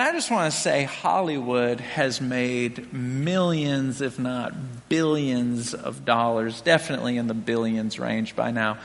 And I just want to say Hollywood has made millions, if not billions, of dollars, definitely in the billions range by now,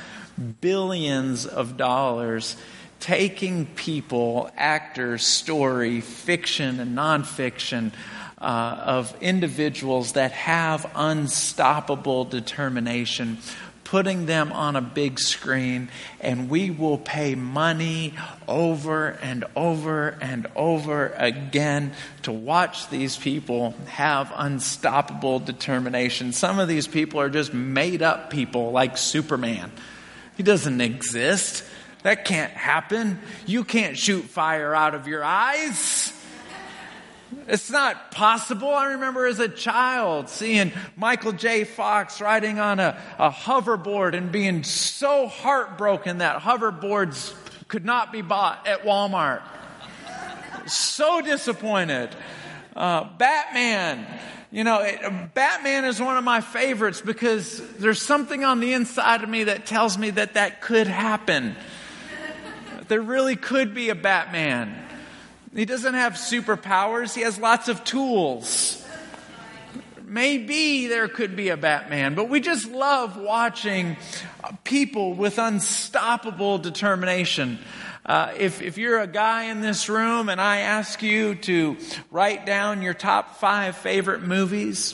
billions of dollars taking people, actors, story, fiction, and nonfiction. Uh, of individuals that have unstoppable determination, putting them on a big screen, and we will pay money over and over and over again to watch these people have unstoppable determination. Some of these people are just made up people like Superman. He doesn't exist. That can't happen. You can't shoot fire out of your eyes. It's not possible. I remember as a child seeing Michael J. Fox riding on a, a hoverboard and being so heartbroken that hoverboards could not be bought at Walmart. So disappointed. Uh, Batman. You know, it, Batman is one of my favorites because there's something on the inside of me that tells me that that could happen. There really could be a Batman. He doesn't have superpowers, he has lots of tools. Maybe there could be a Batman, but we just love watching people with unstoppable determination. Uh, if, if you're a guy in this room and I ask you to write down your top five favorite movies,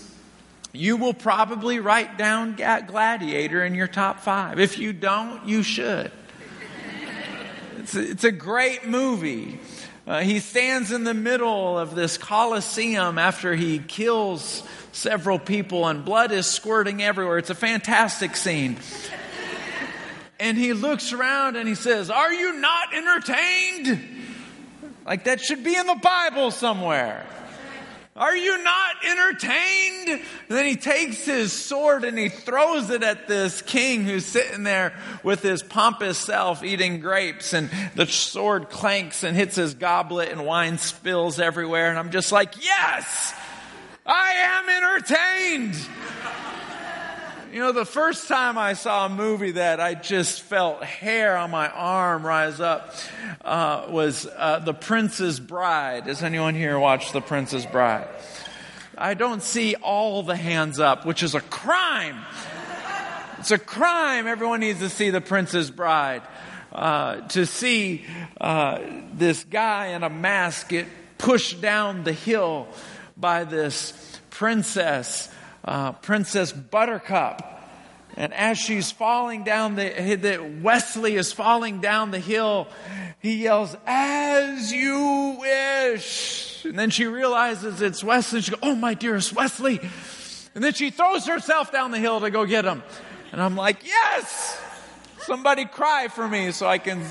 you will probably write down Gladiator in your top five. If you don't, you should. It's a, it's a great movie. Uh, he stands in the middle of this Colosseum after he kills several people, and blood is squirting everywhere. It's a fantastic scene. and he looks around and he says, Are you not entertained? Like that should be in the Bible somewhere. Are you not entertained? And then he takes his sword and he throws it at this king who's sitting there with his pompous self eating grapes. And the sword clanks and hits his goblet and wine spills everywhere. And I'm just like, yes, I am entertained. You know, the first time I saw a movie that I just felt hair on my arm rise up uh, was uh, The Princess Bride. Does anyone here watch The Princess Bride? I don't see all the hands up, which is a crime. It's a crime. Everyone needs to see The Princess Bride. Uh, to see uh, this guy in a mask get pushed down the hill by this princess uh, Princess Buttercup. And as she's falling down the, that Westley is falling down the hill, he yells, as you wish. And then she realizes it's Westley. She goes, oh my dearest Westley. And then she throws herself down the hill to go get him. And I'm like, yes! Somebody cry for me so I can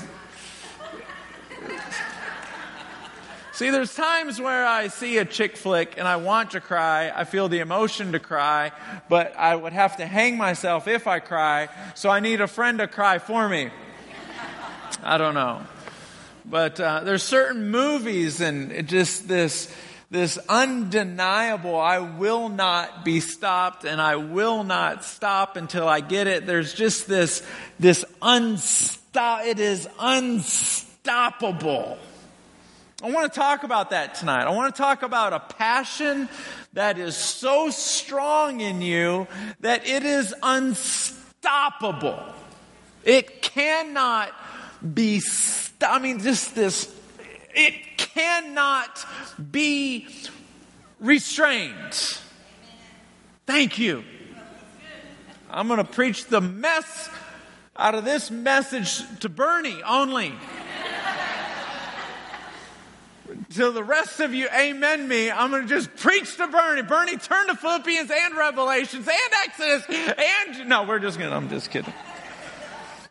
See, there's times where I see a chick flick and I want to cry. I feel the emotion to cry, but I would have to hang myself if I cry. So I need a friend to cry for me. I don't know. But uh, there's certain movies and just this this undeniable I will not be stopped and I will not stop until I get it. There's just this this unstop it is unstoppable. I want to talk about that tonight. I want to talk about a passion that is so strong in you that it is unstoppable. It cannot be, st- I mean, just this, it cannot be restrained. Thank you. I'm going to preach the mess out of this message to Bernie only to the rest of you, amen me. I'm going to just preach to Bernie. Bernie, turn to Philippians and Revelations and Exodus and, no, we're just going to, I'm just kidding.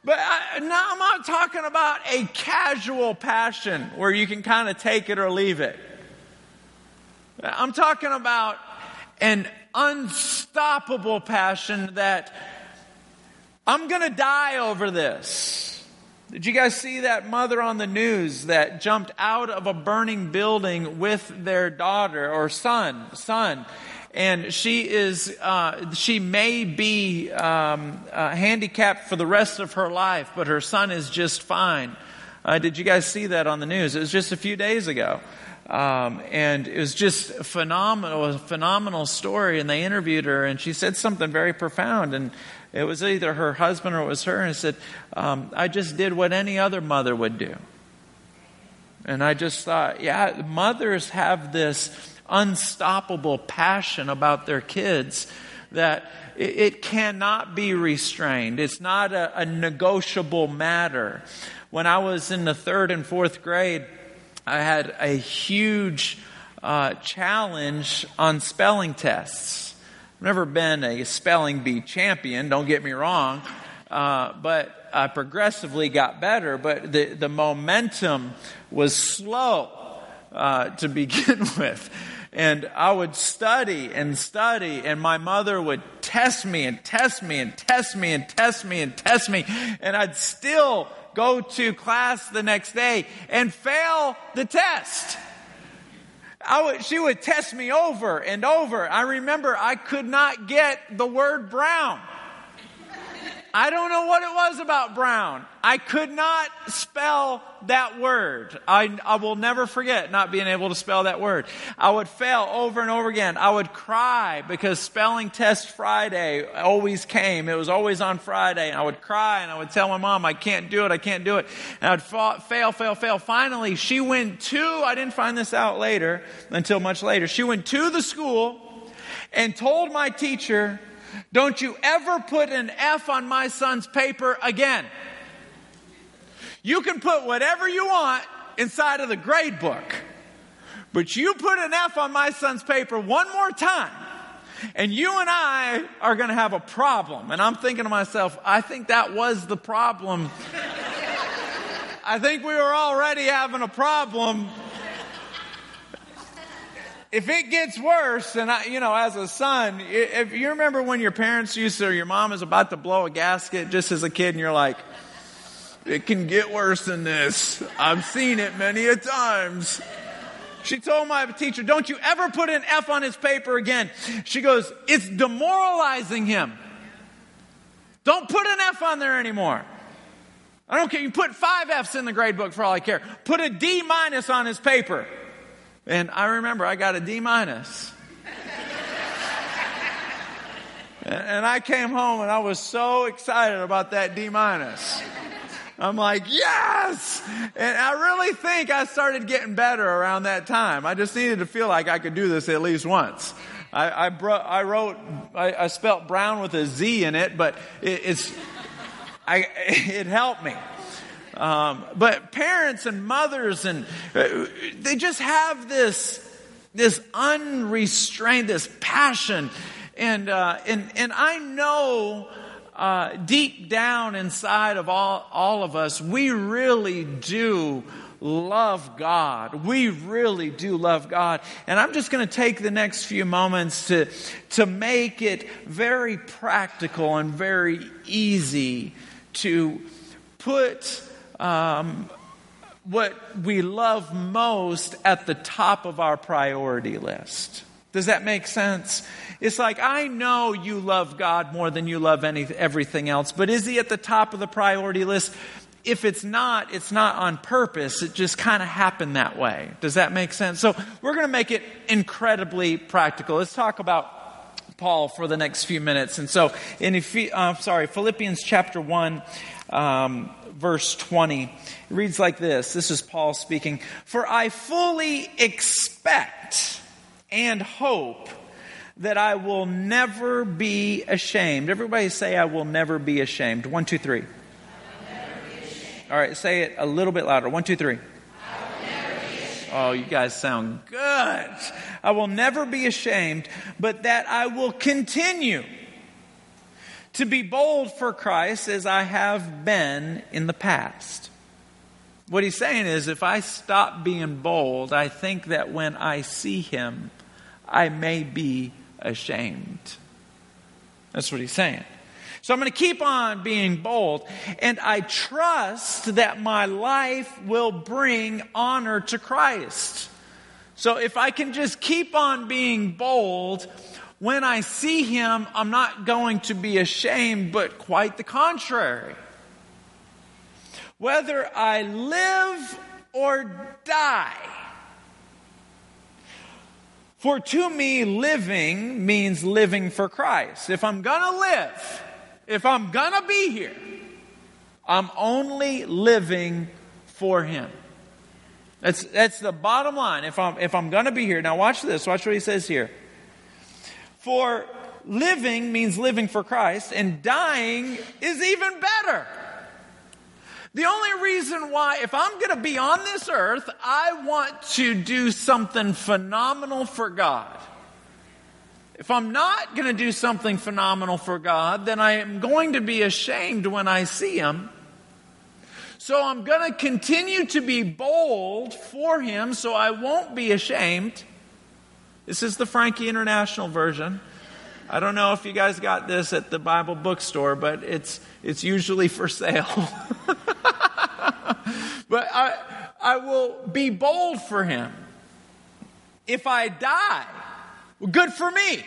But I, now I'm not talking about a casual passion where you can kind of take it or leave it. I'm talking about an unstoppable passion that I'm going to die over this. Did you guys see that mother on the news that jumped out of a burning building with their daughter or son, son? And she is, uh, she may be um, uh, handicapped for the rest of her life, but her son is just fine. Uh, did you guys see that on the news? It was just a few days ago. Um, and it was just phenomenal, a phenomenal story. And they interviewed her, and she said something very profound. And it was either her husband or it was her. And said, um, "I just did what any other mother would do." And I just thought, yeah, mothers have this unstoppable passion about their kids that it, it cannot be restrained. It's not a, a negotiable matter. When I was in the third and fourth grade, I had a huge uh, challenge on spelling tests. I've never been a spelling bee champion, don't get me wrong, uh, but I progressively got better, but the, the momentum was slow uh, to begin with. And I would study and study, and my mother would test me and test me and test me and test me and test me, and I'd still go to class the next day and fail the test. Would, she would test me over and over. I remember I could not get the word brown. I don't know what it was about Brown. I could not spell that word. I, I will never forget not being able to spell that word. I would fail over and over again. I would cry because spelling test Friday always came. It was always on Friday. And I would cry and I would tell my mom, I can't do it. I can't do it. And I would fa- fail, fail, fail. Finally, she went to, I didn't find this out later until much later. She went to the school and told my teacher, don't you ever put an F on my son's paper again. You can put whatever you want inside of the grade book, but you put an F on my son's paper one more time, and you and I are going to have a problem. And I'm thinking to myself, I think that was the problem. I think we were already having a problem if it gets worse, and I, you know, as a son, if you remember when your parents used to, or your mom is about to blow a gasket just as a kid, and you're like, it can get worse than this. I've seen it many a times. She told my teacher, don't you ever put an F on his paper again. She goes, it's demoralizing him. Don't put an F on there anymore. I don't care. You put five F's in the grade book for all I care. Put a D minus on his paper. And I remember I got a D minus. and I came home and I was so excited about that D minus. I'm like, yes! And I really think I started getting better around that time. I just needed to feel like I could do this at least once. I, I, bro- I wrote, I, I, spelt brown with a Z in it, but it, it's, I, it helped me. Um, but parents and mothers and uh, they just have this this unrestrained this passion and uh, and and I know uh, deep down inside of all all of us we really do love God. We really do love God. And I'm just going to take the next few moments to, to make it very practical and very easy to put um, what we love most at the top of our priority list. Does that make sense? It's like, I know you love God more than you love any, everything else, but is He at the top of the priority list? If it's not, it's not on purpose. It just kind of happened that way. Does that make sense? So we're going to make it incredibly practical. Let's talk about Paul for the next few minutes. And so in, uh, sorry, Philippians chapter 1, um, verse 20. It reads like this This is Paul speaking. For I fully expect and hope that I will never be ashamed. Everybody say, I will never be ashamed. One, two, three. All right, say it a little bit louder. One, two, three. Oh, you guys sound good. I will never be ashamed, but that I will continue to be bold for Christ as I have been in the past. What he's saying is if I stop being bold, I think that when I see him, I may be ashamed. That's what he's saying. So I'm going to keep on being bold, and I trust that my life will bring honor to Christ. So if I can just keep on being bold, when I see him, I'm not going to be ashamed, but quite the contrary. Whether I live or die, For to me, living means living for Christ. If I'm gonna live, if I'm gonna be here, I'm only living for Him. That's, that's the bottom line. If I'm, if I'm gonna be here, now watch this, watch what He says here. For living means living for Christ, and dying is even better. The only reason why, if I'm going to be on this earth, I want to do something phenomenal for God. If I'm not going to do something phenomenal for God, then I am going to be ashamed when I see Him. So I'm going to continue to be bold for Him so I won't be ashamed. This is the Frankie International version. I don't know if you guys got this at the Bible bookstore, but it's, it's usually for sale. but I, I will be bold for him. If I die, well, good for me.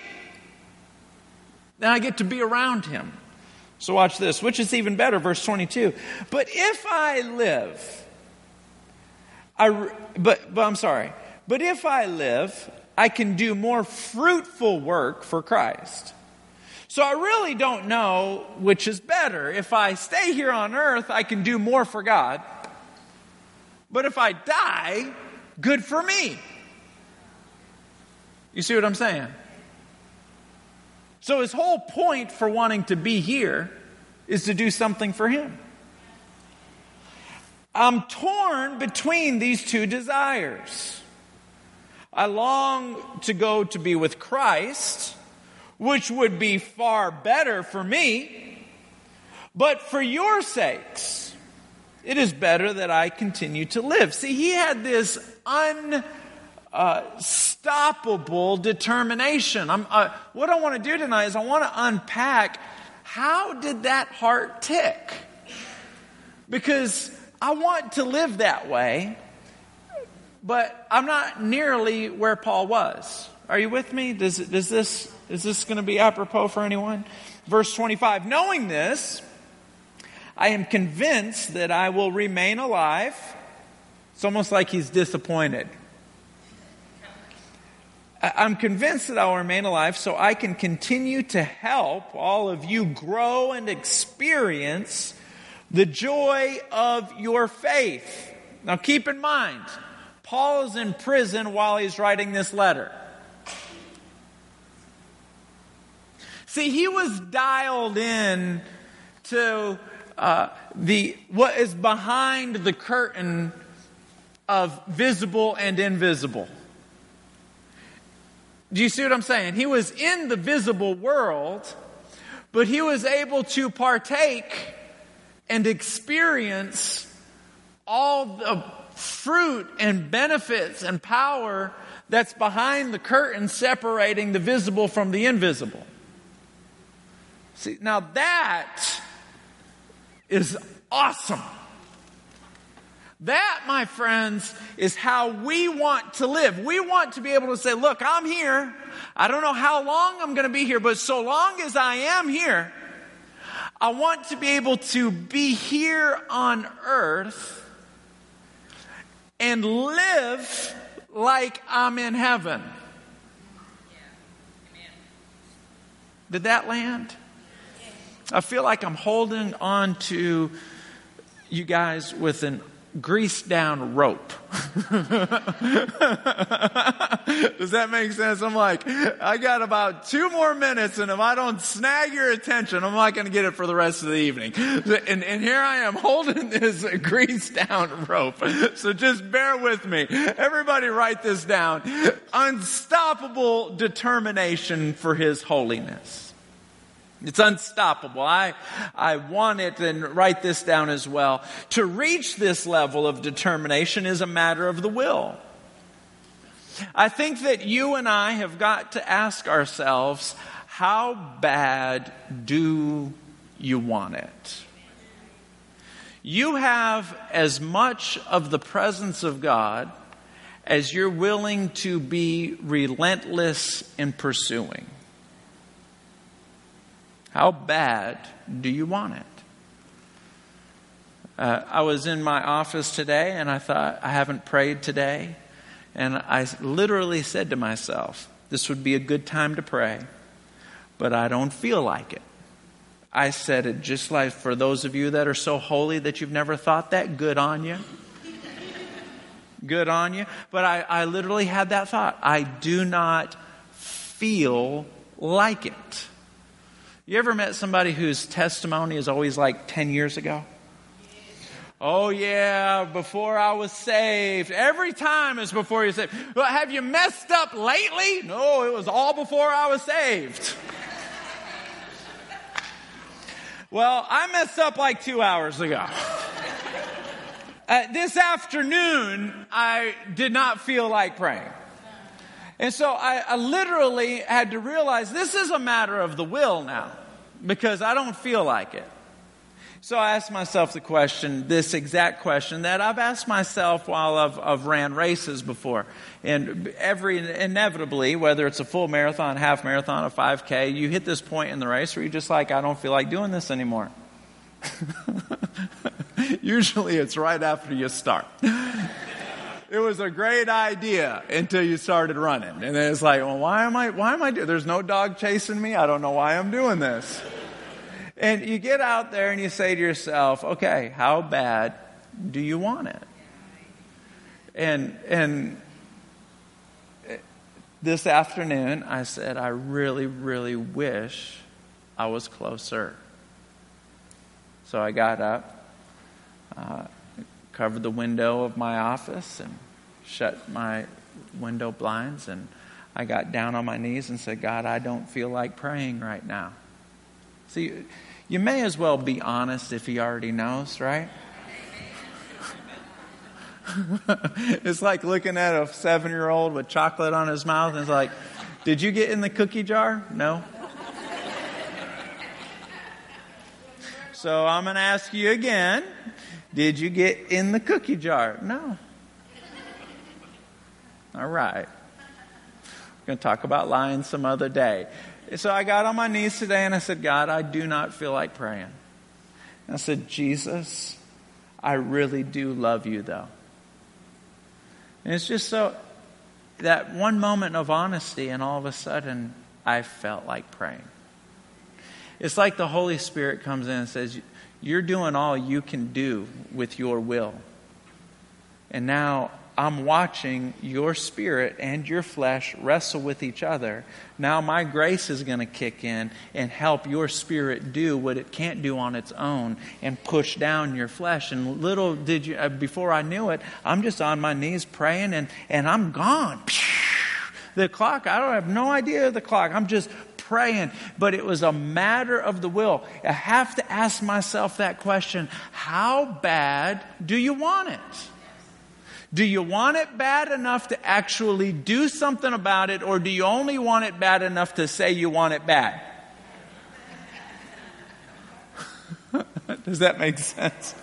Then I get to be around him. So watch this, which is even better, verse 22. But if I live, I, but, but I'm sorry, but if I live, I can do more fruitful work for Christ. So I really don't know which is better. If I stay here on earth, I can do more for God. But if I die, good for me. You see what I'm saying? So his whole point for wanting to be here is to do something for him. I'm torn between these two desires. I long to go to be with Christ which would be far better for me. But for your sakes, it is better that I continue to live. See, he had this unstoppable determination. Uh, what I want to do tonight is I want to unpack how did that heart tick? Because I want to live that way, but I'm not nearly where Paul was. Are you with me? Does, does this is this going to be apropos for anyone? Verse 25 Knowing this, I am convinced that I will remain alive. It's almost like he's disappointed. I'm convinced that I will remain alive so I can continue to help all of you grow and experience the joy of your faith. Now keep in mind, Paul is in prison while he's writing this letter. See, he was dialed in to uh, the what is behind the curtain of visible and invisible. Do you see what I'm saying? He was in the visible world, but he was able to partake and experience all the fruit and benefits and power that's behind the curtain separating the visible from the invisible. See, now that is awesome. That, my friends, is how we want to live. We want to be able to say, look, I'm here. I don't know how long I'm going to be here, but so long as I am here, I want to be able to be here on earth and live like I'm in heaven. Did that land? I feel like I'm holding on to you guys with an greased down rope. Does that make sense? I'm like, I got about two more minutes, and if I don't snag your attention, I'm not going to get it for the rest of the evening. And, and here I am holding this greased down rope. So just bear with me. Everybody write this down. Unstoppable determination for His holiness. It's unstoppable. I, I want it and write this down as well. To reach this level of determination is a matter of the will. I think that you and I have got to ask ourselves, how bad do you want it? You have as much of the presence of God as you're willing to be relentless in pursuing. How bad do you want it? Uh, I was in my office today and I thought, I haven't prayed today. And I literally said to myself, this would be a good time to pray, but I don't feel like it. I said it just like for those of you that are so holy that you've never thought that, good on you. good on you. But I, I literally had that thought. I do not feel like it. You ever met somebody whose testimony is always like 10 years ago? Oh, yeah, before I was saved. Every time is before you're saved. Well, have you messed up lately? No, it was all before I was saved. well, I messed up like two hours ago. Uh, this afternoon, I did not feel like praying. And so I, I literally had to realize this is a matter of the will now because I don't feel like it. So I asked myself the question, this exact question that I've asked myself while I've, I've, ran races before. And every, inevitably, whether it's a full marathon, half marathon, a 5K, you hit this point in the race where you're just like, I don't feel like doing this anymore. Usually it's right after you start. It was a great idea until you started running. And then it's like, well, why am I, why am I doing, there's no dog chasing me. I don't know why I'm doing this. And you get out there and you say to yourself, okay, how bad do you want it? And, and this afternoon, I said, I really, really wish I was closer. So I got up, uh, covered the window of my office, and shut my window blinds, and I got down on my knees and said, God, I don't feel like praying right now. See, you may as well be honest if he already knows, right? it's like looking at a seven year old with chocolate on his mouth and it's like, Did you get in the cookie jar? No. So I'm going to ask you again Did you get in the cookie jar? No. All right. We're going to talk about lying some other day. So I got on my knees today and I said, God, I do not feel like praying. And I said, Jesus, I really do love you though. And it's just so that one moment of honesty, and all of a sudden, I felt like praying. It's like the Holy Spirit comes in and says, You're doing all you can do with your will. And now I'm watching your spirit and your flesh wrestle with each other. Now my grace is going to kick in and help your spirit do what it can't do on its own and push down your flesh. And little did you, uh, before I knew it, I'm just on my knees praying and, and I'm gone. The clock, I don't have no idea of the clock. I'm just praying, but it was a matter of the will. I have to ask myself that question how bad do you want it? Do you want it bad enough to actually do something about it, or do you only want it bad enough to say you want it bad? Does that make sense?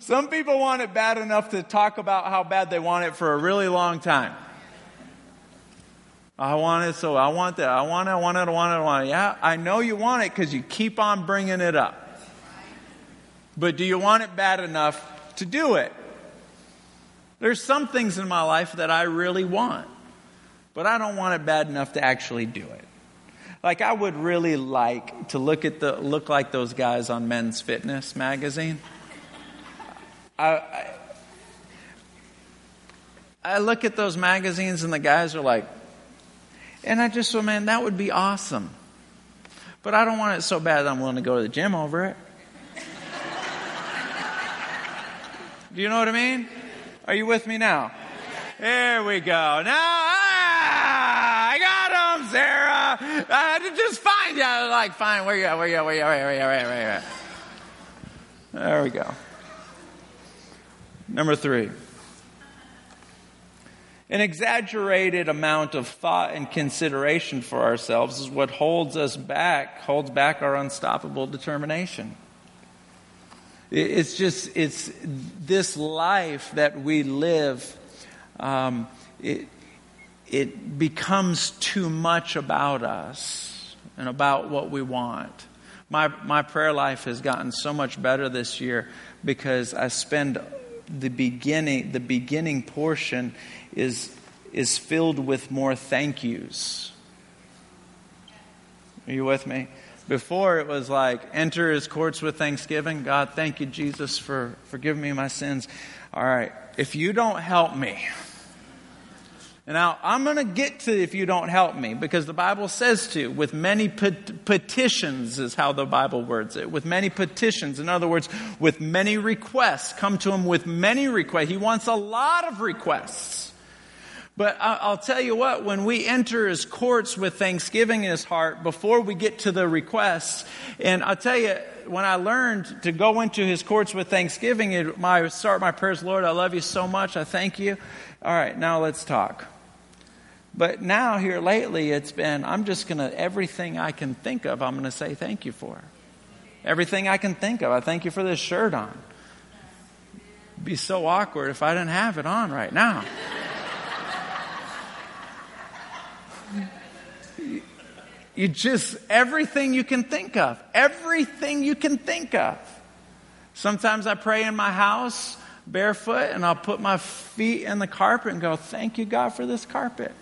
Some people want it bad enough to talk about how bad they want it for a really long time. I want it, so I want that. I want it, I want it, I want it, I want it. Yeah, I know you want it because you keep on bringing it up. But do you want it bad enough to do it? There's some things in my life that I really want, but I don't want it bad enough to actually do it. Like I would really like to look at the look like those guys on Men's Fitness magazine. I, I, I look at those magazines and the guys are like, and I just, so man, that would be awesome. But I don't want it so bad that I'm willing to go to the gym over it. Do you know what I mean? Are you with me now? There we go. Now, ah, I got him, Sarah. To just find you. Like, fine, where you at? Where you at? Where you at? Where you at? Where you at? Where you at? There we go. Number three. An exaggerated amount of thought and consideration for ourselves is what holds us back, holds back our unstoppable determination. It's just, it's this life that we live, um, it, it becomes too much about us and about what we want. My, my prayer life has gotten so much better this year because I spend the beginning, the beginning portion is is filled with more thank yous. Are you with me? Before it was like, enter his courts with thanksgiving. God, thank you, Jesus, for forgiving me my sins. All right, if you don't help me, now, I'm going to get to if you don't help me because the Bible says to. With many pet- petitions, is how the Bible words it. With many petitions. In other words, with many requests. Come to him with many requests. He wants a lot of requests. But I'll tell you what, when we enter his courts with thanksgiving in his heart, before we get to the requests, and I'll tell you, when I learned to go into his courts with thanksgiving, my, start my prayers, Lord, I love you so much. I thank you. All right, now let's talk. But now, here lately, it's been I'm just going to, everything I can think of, I'm going to say thank you for. Everything I can think of. I thank you for this shirt on. It'd be so awkward if I didn't have it on right now. You just, everything you can think of. Everything you can think of. Sometimes I pray in my house barefoot and I'll put my feet in the carpet and go, Thank you, God, for this carpet.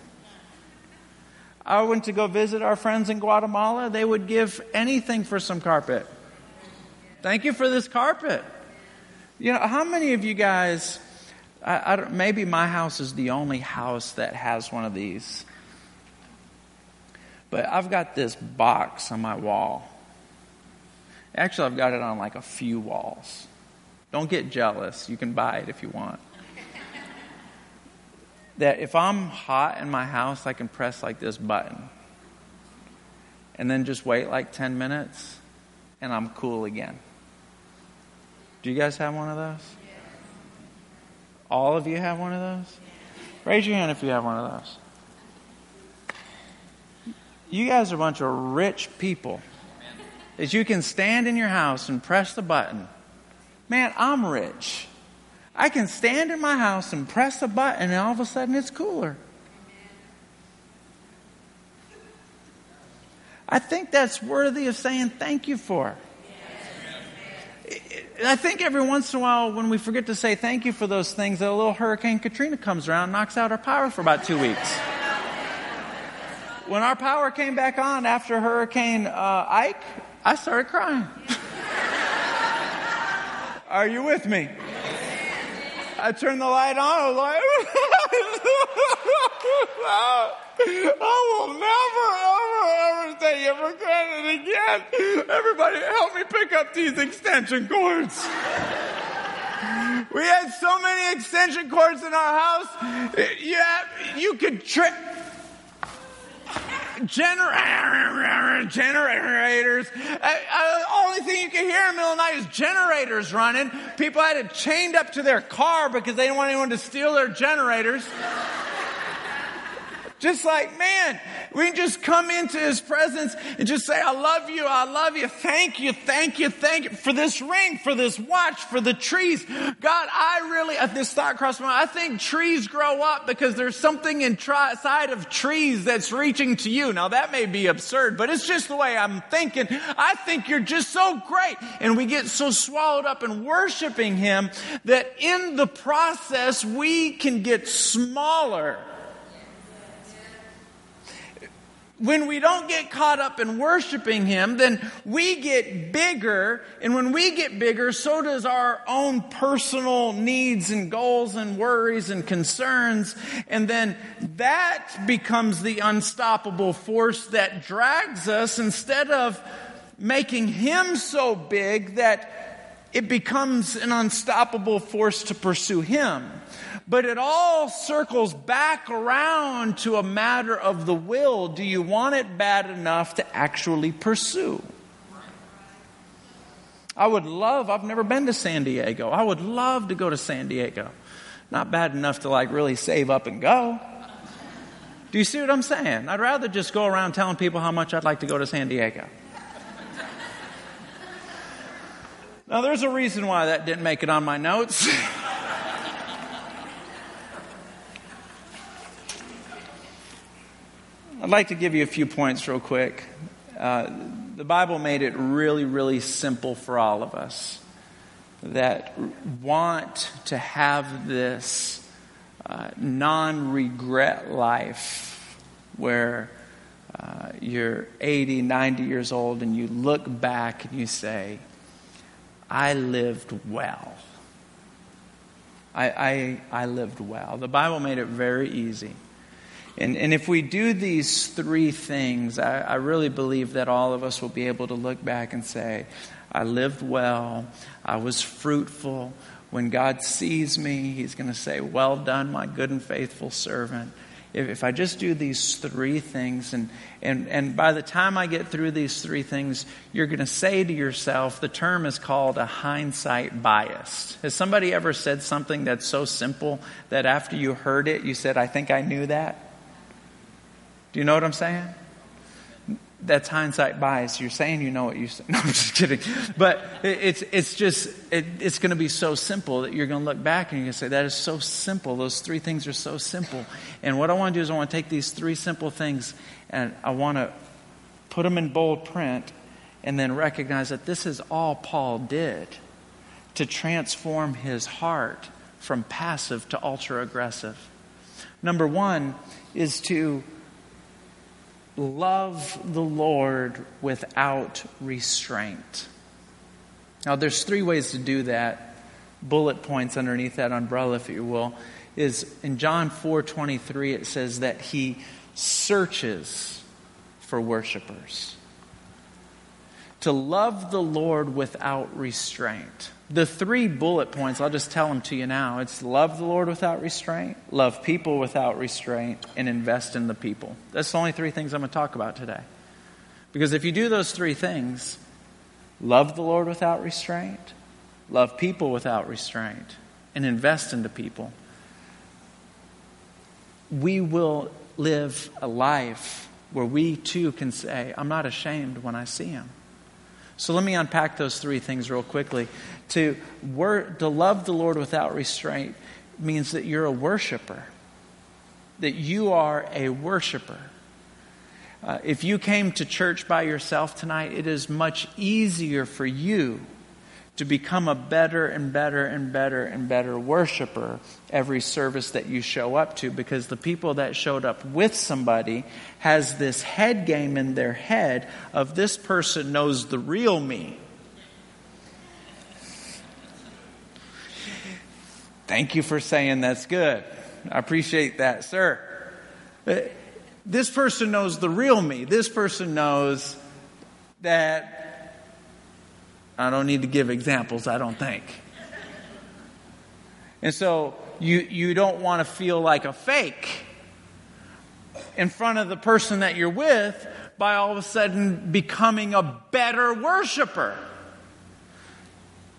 I went to go visit our friends in Guatemala. They would give anything for some carpet. Thank you for this carpet. You know, how many of you guys, I, I maybe my house is the only house that has one of these. But I've got this box on my wall. Actually, I've got it on like a few walls. Don't get jealous. You can buy it if you want that if I'm hot in my house, I can press like this button and then just wait like 10 minutes and I'm cool again. Do you guys have one of those? All of you have one of those? Raise your hand if you have one of those. You guys are a bunch of rich people. That you can stand in your house and press the button. Man, I'm rich. I can stand in my house and press a button, and all of a sudden it's cooler. I think that's worthy of saying thank you for. I think every once in a while, when we forget to say thank you for those things, that a little Hurricane Katrina comes around knocks out our power for about two weeks. When our power came back on after Hurricane uh, Ike, I started crying. Are you with me? I turned the light on. I was like, I will never, ever, ever take it for granted again. Everybody help me pick up these extension cords. We had so many extension cords in our house. Yeah, you could trip Gener- generators. Uh, uh, only thing you can hear in the middle of the night is generators running. People had it chained up to their car because they didn't want anyone to steal their generators. Just like, man, we can just come into his presence and just say, I love you, I love you, thank you, thank you, thank you for this ring, for this watch, for the trees. God, I really, uh, this thought crossed my mind, I think trees grow up because there's something inside of trees that's reaching to you. Now that may be absurd, but it's just the way I'm thinking. I think you're just so great. And we get so swallowed up in worshiping him that in the process we can get smaller when we don't get caught up in worshiping Him, then we get bigger. And when we get bigger, so does our own personal needs and goals and worries and concerns. And then that becomes the unstoppable force that drags us instead of making Him so big that it becomes an unstoppable force to pursue Him. But it all circles back around to a matter of the will. Do you want it bad enough to actually pursue? I would love, I've never been to San Diego. I would love to go to San Diego. Not bad enough to like really save up and go. Do you see what I'm saying? I'd rather just go around telling people how much I'd like to go to San Diego. now, there's a reason why that didn't make it on my notes. I'd like to give you a few points real quick. Uh, the Bible made it really, really simple for all of us that want to have this uh, non regret life where uh, you're 80, 90 years old and you look back and you say, I lived well. I, I, I lived well. The Bible made it very easy. And, and if we do these three things, I, I really believe that all of us will be able to look back and say, I lived well, I was fruitful. When God sees me, He's going to say, Well done, my good and faithful servant if, if I just do these three things, and, and, and by the time I get through these three things, you're going to say to yourself, the term is called a hindsight bias. Has somebody ever said something that's so simple that after you heard it, you said, I think I knew that? Do you know what I'm saying? that's hindsight bias. You're saying you know what you say. No, I'm just kidding. But it's, it's just, it, it's going to be so simple that you're going to look back and you're going to say, that is so simple. Those three things are so simple. And what I want to do is I want to take these three simple things and I want to put them in bold print and then recognize that this is all Paul did to transform his heart from passive to ultra aggressive. Number one is to love the Lord without restraint. Now, there's three ways to do that. Bullet points underneath that umbrella, if you will, is in John 4:23 it says that he searches for worshipers. To love the Lord without restraint. The three bullet points, I'll just tell them to you now. It's love the Lord without restraint, love people without restraint, and invest in the people. That's the only three things I'm going to talk about today. Because if you do those three things, love the Lord without restraint, love people without restraint, and invest into people, we will live a life where we too can say, I'm not ashamed when I see him. So let me unpack those three things real quickly. To, wor- to love the Lord without restraint means that you're a worshiper, that you are a worshiper. Uh, if you came to church by yourself tonight, it is much easier for you to become a better and better and better and better worshiper every service that you show up to because the people that showed up with somebody has this head game in their head of this person knows the real me. Thank you for saying that's good. I appreciate that, sir. This person knows the real me. This person knows that I don't need to give examples, I don't think. And so you, you don't want to feel like a fake in front of the person that you're with by all of a sudden becoming a better worshiper.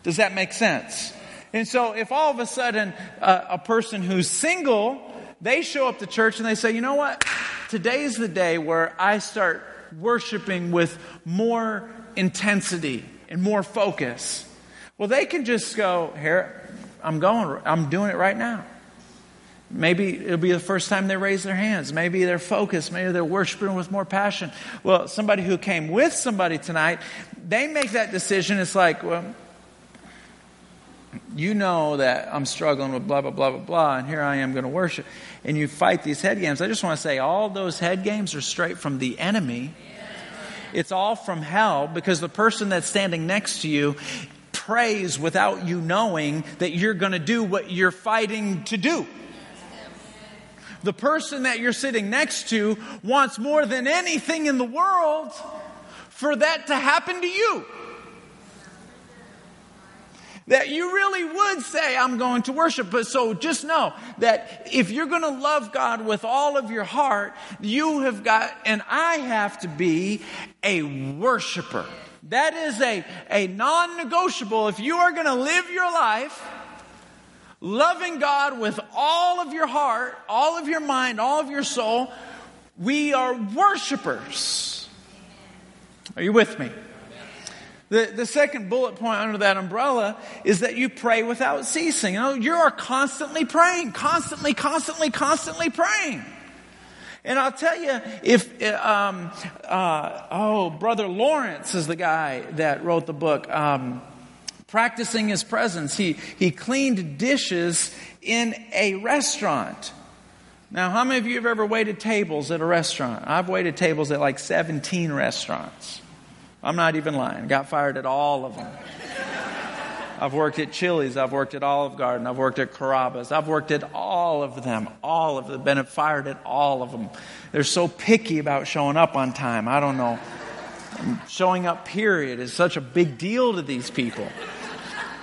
Does that make sense? And so if all of a sudden uh, a person who's single, they show up to church and they say, you know what? Today's the day where I start worshiping with more intensity and more focus. Well, they can just go, here, I'm going, I'm doing it right now. Maybe it'll be the first time they raise their hands. Maybe they're focused. Maybe they're worshiping with more passion. Well, somebody who came with somebody tonight, they make that decision. It's like, well, you know that I'm struggling with blah, blah, blah, blah, blah, and here I am going to worship. And you fight these head games. I just want to say all those head games are straight from the enemy it's all from hell because the person that's standing next to you prays without you knowing that you're going to do what you're fighting to do. The person that you're sitting next to wants more than anything in the world for that to happen to you that you really would say, I'm going to worship. But so just know that if you're going to love God with all of your heart, you have got, and I have to be a worshiper. That is a, a non negotiable. If you are going to live your life loving God with all of your heart, all of your mind, all of your soul, we are worshipers. Are you with me? The, the second bullet point under that umbrella is that you pray without ceasing. You, know, you are constantly praying, constantly, constantly, constantly praying. And I'll tell you, if, um, uh, oh, Brother Lawrence is the guy that wrote the book, um, practicing his presence. He, he cleaned dishes in a restaurant. Now, how many of you have ever waited tables at a restaurant? I've waited tables at like 17 restaurants. I'm not even lying. Got fired at all of them. I've worked at Chili's. I've worked at Olive Garden. I've worked at Carrabba's. I've worked at all of them. All of them. Been fired at all of them. They're so picky about showing up on time. I don't know. Showing up, period, is such a big deal to these people.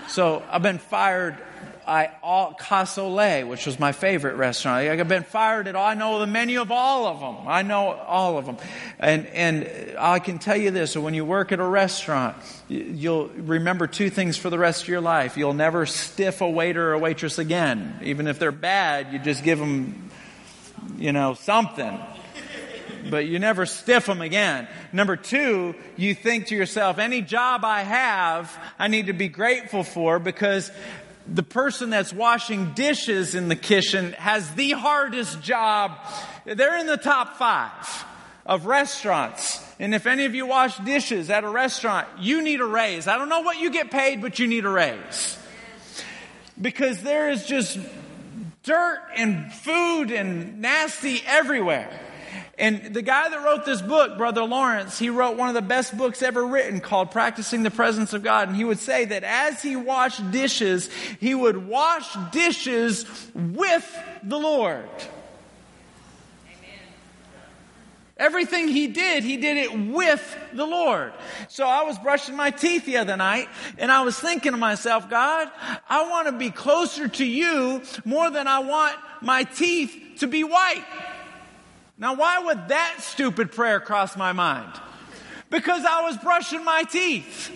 So I've been fired I all Cassoulet, which was my favorite restaurant. I've been fired at all. I know the menu of all of them. I know all of them, and and I can tell you this: when you work at a restaurant, you'll remember two things for the rest of your life. You'll never stiff a waiter or a waitress again, even if they're bad. You just give them, you know, something. But you never stiff them again. Number two, you think to yourself, any job I have, I need to be grateful for because the person that's washing dishes in the kitchen has the hardest job. They're in the top five of restaurants. And if any of you wash dishes at a restaurant, you need a raise. I don't know what you get paid, but you need a raise. Because there is just dirt and food and nasty everywhere. And the guy that wrote this book, Brother Lawrence, he wrote one of the best books ever written called Practicing the Presence of God. And he would say that as he washed dishes, he would wash dishes with the Lord. Everything he did, he did it with the Lord. So I was brushing my teeth the other night and I was thinking to myself, God, I want to be closer to you more than I want my teeth to be white. Now, why would that stupid prayer cross my mind? Because I was brushing my teeth.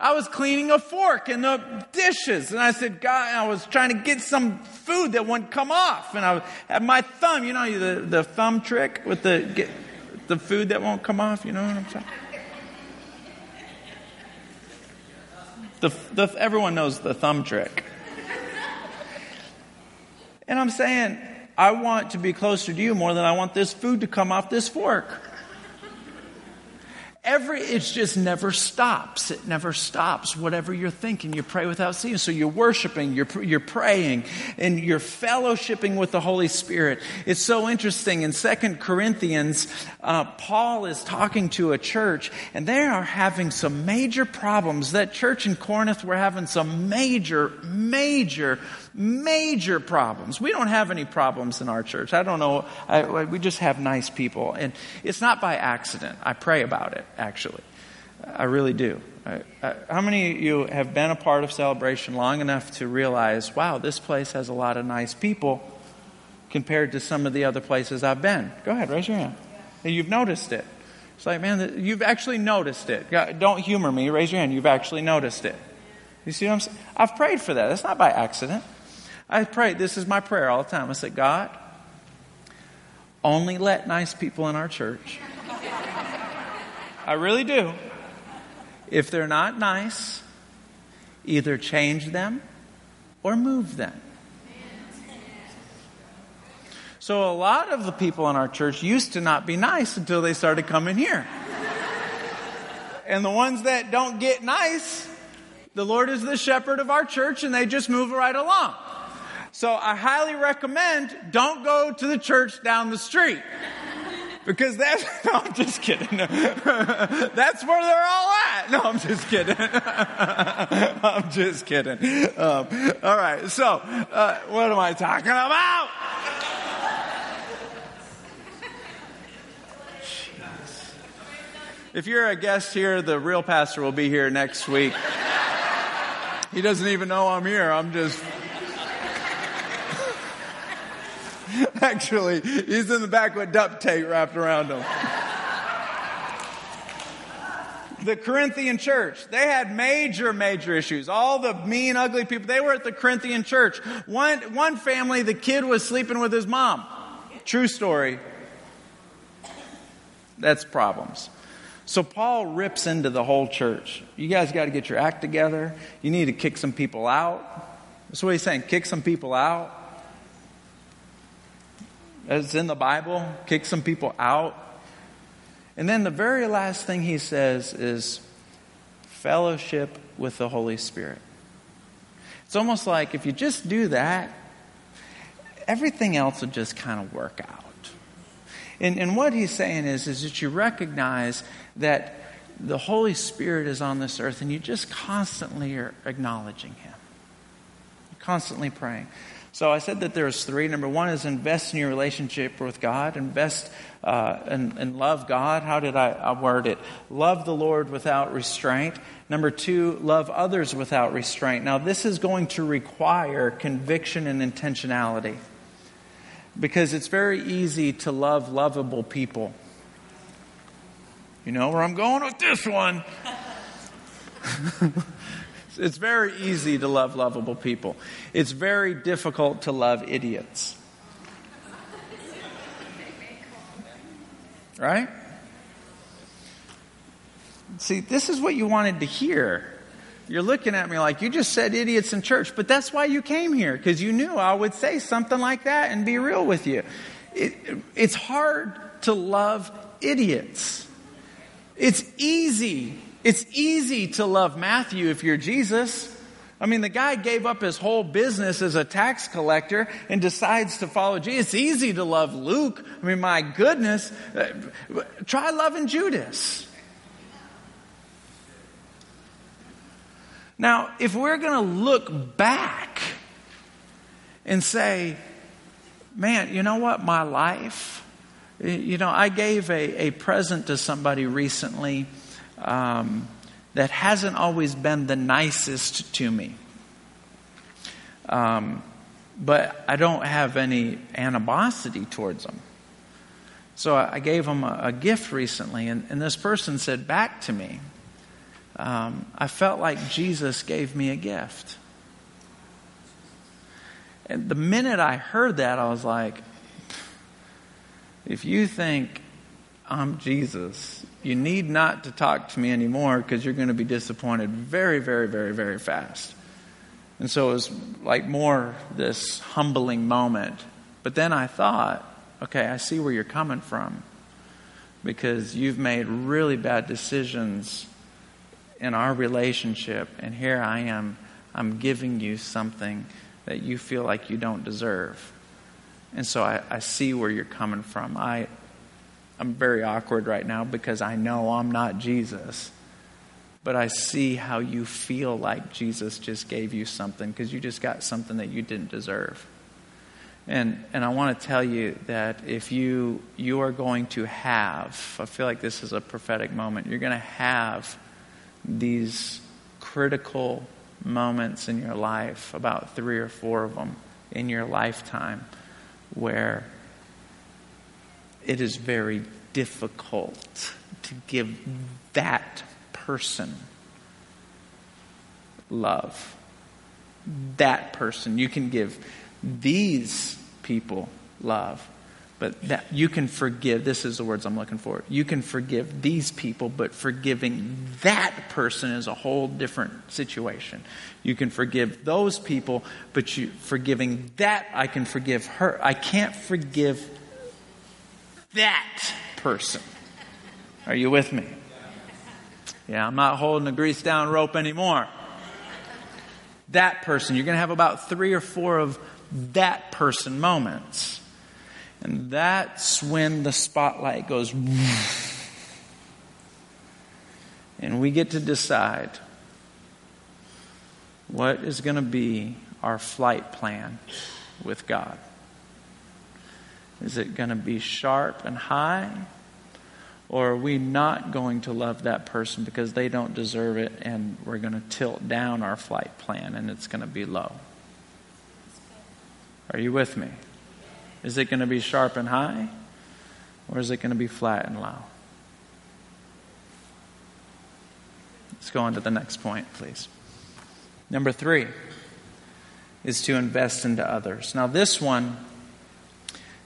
I was cleaning a fork and the dishes. And I said, God, I was trying to get some food that wouldn't come off. And I had my thumb, you know, the, the thumb trick with the, get, the food that won't come off. You know what I'm saying? The, the, everyone knows the thumb trick. And I'm saying, I want to be closer to you more than I want this food to come off this fork. Every, it just never stops. It never stops. Whatever you're thinking, you pray without ceasing. So you're worshiping, you're, you're praying, and you're fellowshipping with the Holy Spirit. It's so interesting. In Second Corinthians, uh, Paul is talking to a church, and they are having some major problems. That church in Corinth were having some major, major major problems. We don't have any problems in our church. I don't know. I, we just have nice people. And it's not by accident. I pray about it, actually. I really do. How many of you have been a part of celebration long enough to realize, wow, this place has a lot of nice people compared to some of the other places I've been? Go ahead, raise your hand. And you've noticed it. It's like, man, you've actually noticed it. Don't humor me. Raise your hand. You've actually noticed it. You see what I'm saying? I've prayed for that. It's not by accident. I pray, this is my prayer all the time. I say, God, only let nice people in our church. I really do. If they're not nice, either change them or move them. So, a lot of the people in our church used to not be nice until they started coming here. and the ones that don't get nice, the Lord is the shepherd of our church and they just move right along. So I highly recommend don't go to the church down the street. Because that's, no, I'm just kidding. that's where they're all at. No, I'm just kidding. I'm just kidding. Um, all right, so uh, what am I talking about? Jeez. If you're a guest here, the real pastor will be here next week. He doesn't even know I'm here. I'm just Actually, he's in the back with duct tape wrapped around him. the Corinthian church, they had major, major issues. All the mean, ugly people, they were at the Corinthian church. One, one family, the kid was sleeping with his mom. True story. That's problems. So Paul rips into the whole church. You guys got to get your act together. You need to kick some people out. That's what he's saying. Kick some people out as in the Bible, kick some people out. And then the very last thing he says is fellowship with the Holy Spirit. It's almost like if you just do that, everything else will just kind of work out. And, and what he's saying is, is that you recognize that the Holy Spirit is on this earth and you just constantly are acknowledging him. Constantly praying. So I said that there's three. Number one is invest in your relationship with God. Invest uh, and, and love God. How did I, I word it? Love the Lord without restraint. Number two, love others without restraint. Now, this is going to require conviction and intentionality because it's very easy to love lovable people. You know where I'm going with this one? it's very easy to love lovable people. It's very difficult to love idiots. Right? See, this is what you wanted to hear. You're looking at me like you just said idiots in church, but that's why you came here, because you knew I would say something like that and be real with you. It, it's hard to love idiots. It's easy. It's easy to love Matthew if you're Jesus. I mean, the guy gave up his whole business as a tax collector and decides to follow Jesus. It's easy to love Luke. I mean, my goodness. Uh, try loving Judas. Now, if we're going to look back and say, man, you know what? My life, you know, I gave a, a present to somebody recently um, that hasn't always been the nicest to me. Um, but I don't have any animosity towards them. So I gave them a, a gift recently, and, and this person said back to me, um, I felt like Jesus gave me a gift. And the minute I heard that, I was like, if you think I'm Jesus, you need not to talk to me anymore because you're going to be disappointed very, very, very, very fast. And so it was like more this humbling moment. But then I thought, okay, I see where you're coming from because you've made really bad decisions in our relationship, and here I am, I'm giving you something that you feel like you don't deserve. And so I, I see where you're coming from. I, I'm very awkward right now because I know I'm not Jesus. But I see how you feel like Jesus just gave you something because you just got something that you didn't deserve. And, and I want to tell you that if you, you are going to have, I feel like this is a prophetic moment, you're going to have these critical moments in your life, about three or four of them in your lifetime, where it is very difficult to give that person love. That person. You can give these people love. But that you can forgive, this is the words I'm looking for. You can forgive these people, but forgiving that person is a whole different situation. You can forgive those people, but you forgiving that I can forgive her. I can't forgive that person. Are you with me? Yeah, I'm not holding the grease down rope anymore. That person, you're going to have about three or four of that person moments. And that's when the spotlight goes. And we get to decide what is going to be our flight plan with God. Is it going to be sharp and high? Or are we not going to love that person because they don't deserve it and we're going to tilt down our flight plan and it's going to be low? Are you with me? Is it going to be sharp and high? Or is it going to be flat and low? Let's go on to the next point, please. Number three is to invest into others. Now, this one,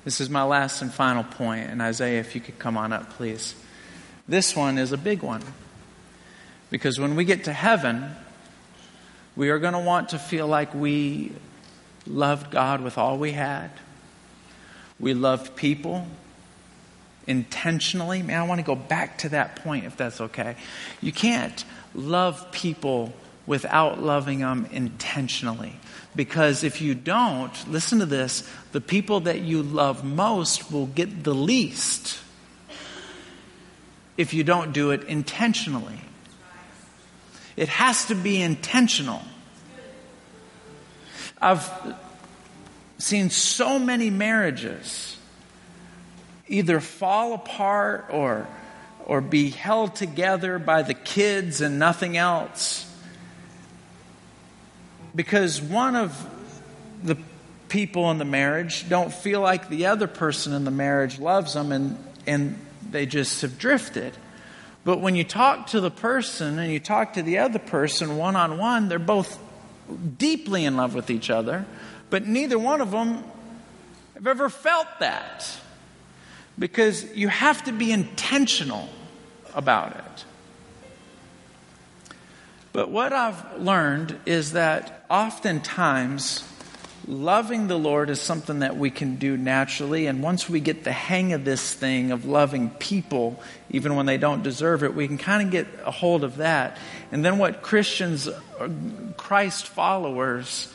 this is my last and final point. And Isaiah, if you could come on up, please. This one is a big one. Because when we get to heaven, we are going to want to feel like we loved God with all we had we loved people intentionally. Man, I want to go back to that point if that's okay. You can't love people without loving them intentionally. Because if you don't, listen to this, the people that you love most will get the least if you don't do it intentionally. It has to be intentional. I've seen so many marriages either fall apart or, or be held together by the kids and nothing else. Because one of the people in the marriage don't feel like the other person in the marriage loves them and, and they just have drifted. But when you talk to the person and you talk to the other person one on one, they're both deeply in love with each other, but neither one of them have ever felt that. Because you have to be intentional about it. But what I've learned is that oftentimes loving the Lord is something that we can do naturally. And once we get the hang of this thing of loving people, even when they don't deserve it, we can kind of get a hold of that. And then what Christians, Christ followers,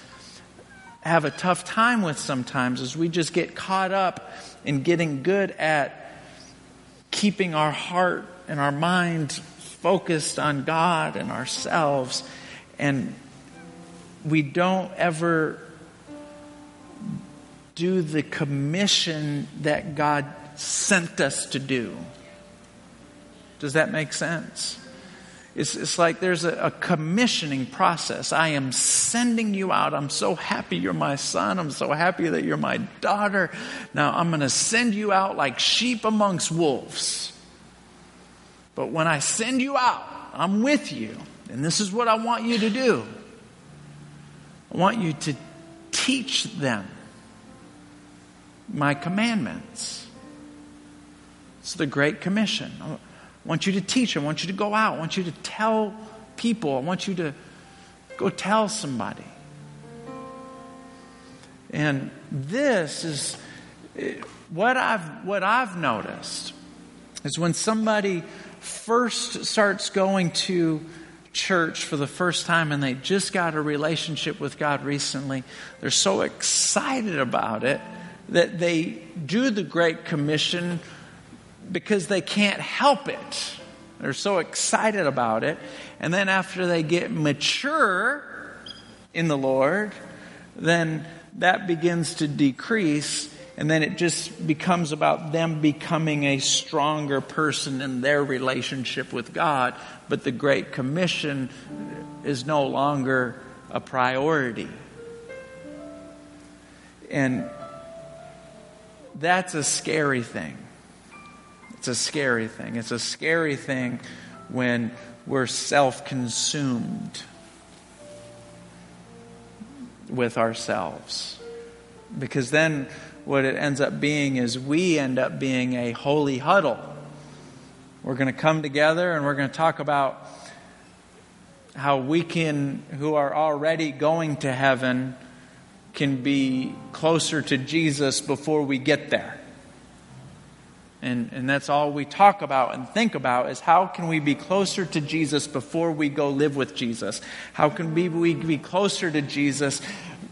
have a tough time with sometimes is we just get caught up in getting good at keeping our heart and our mind focused on God and ourselves. And we don't ever do the commission that God sent us to do. Does that make sense? It's, it's like there's a, a, commissioning process. I am sending you out. I'm so happy you're my son. I'm so happy that you're my daughter. Now I'm going to send you out like sheep amongst wolves. But when I send you out, I'm with you. And this is what I want you to do I want you to teach them my commandments. It's the Great Commission. I want you to teach. I want you to go out. I want you to tell people. I want you to go tell somebody. And this is eh, what I've, what I've noticed is when somebody first starts going to church for the first time and they just got a relationship with God recently, they're so excited about it that they do the Great Commission because they can't help it. They're so excited about it. And then after they get mature in the Lord, then that begins to decrease. And then it just becomes about them becoming a stronger person in their relationship with God. But the Great Commission is no longer a priority. And that's a scary thing. It's a scary thing. It's a scary thing when we're self consumed with ourselves. Because then what it ends up being is we end up being a holy huddle. We're going to come together and we're going to talk about how we can, who are already going to heaven, can be closer to Jesus before we get there. And, and that's all we talk about and think about is how can we be closer to Jesus before we go live with Jesus? How can we, we be closer to Jesus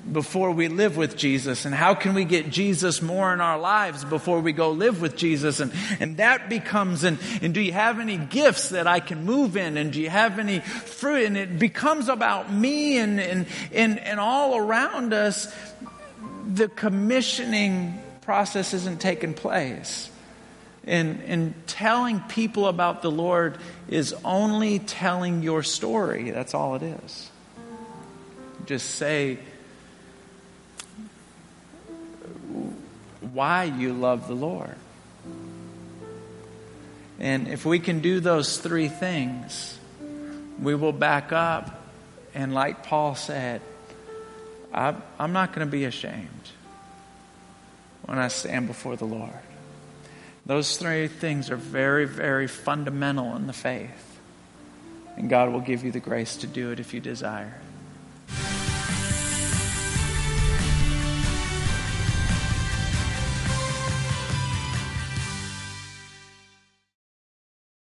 before we live with Jesus? And how can we get Jesus more in our lives before we go live with Jesus? And, and that becomes, and, and do you have any gifts that I can move in? And do you have any fruit? And it becomes about me and, and, and, and all around us. The commissioning process isn't taking place. And, and telling people about the Lord is only telling your story. That's all it is. Just say why you love the Lord. And if we can do those three things, we will back up. And like Paul said, I'm not going to be ashamed when I stand before the Lord. Those three things are very, very fundamental in the faith. And God will give you the grace to do it if you desire.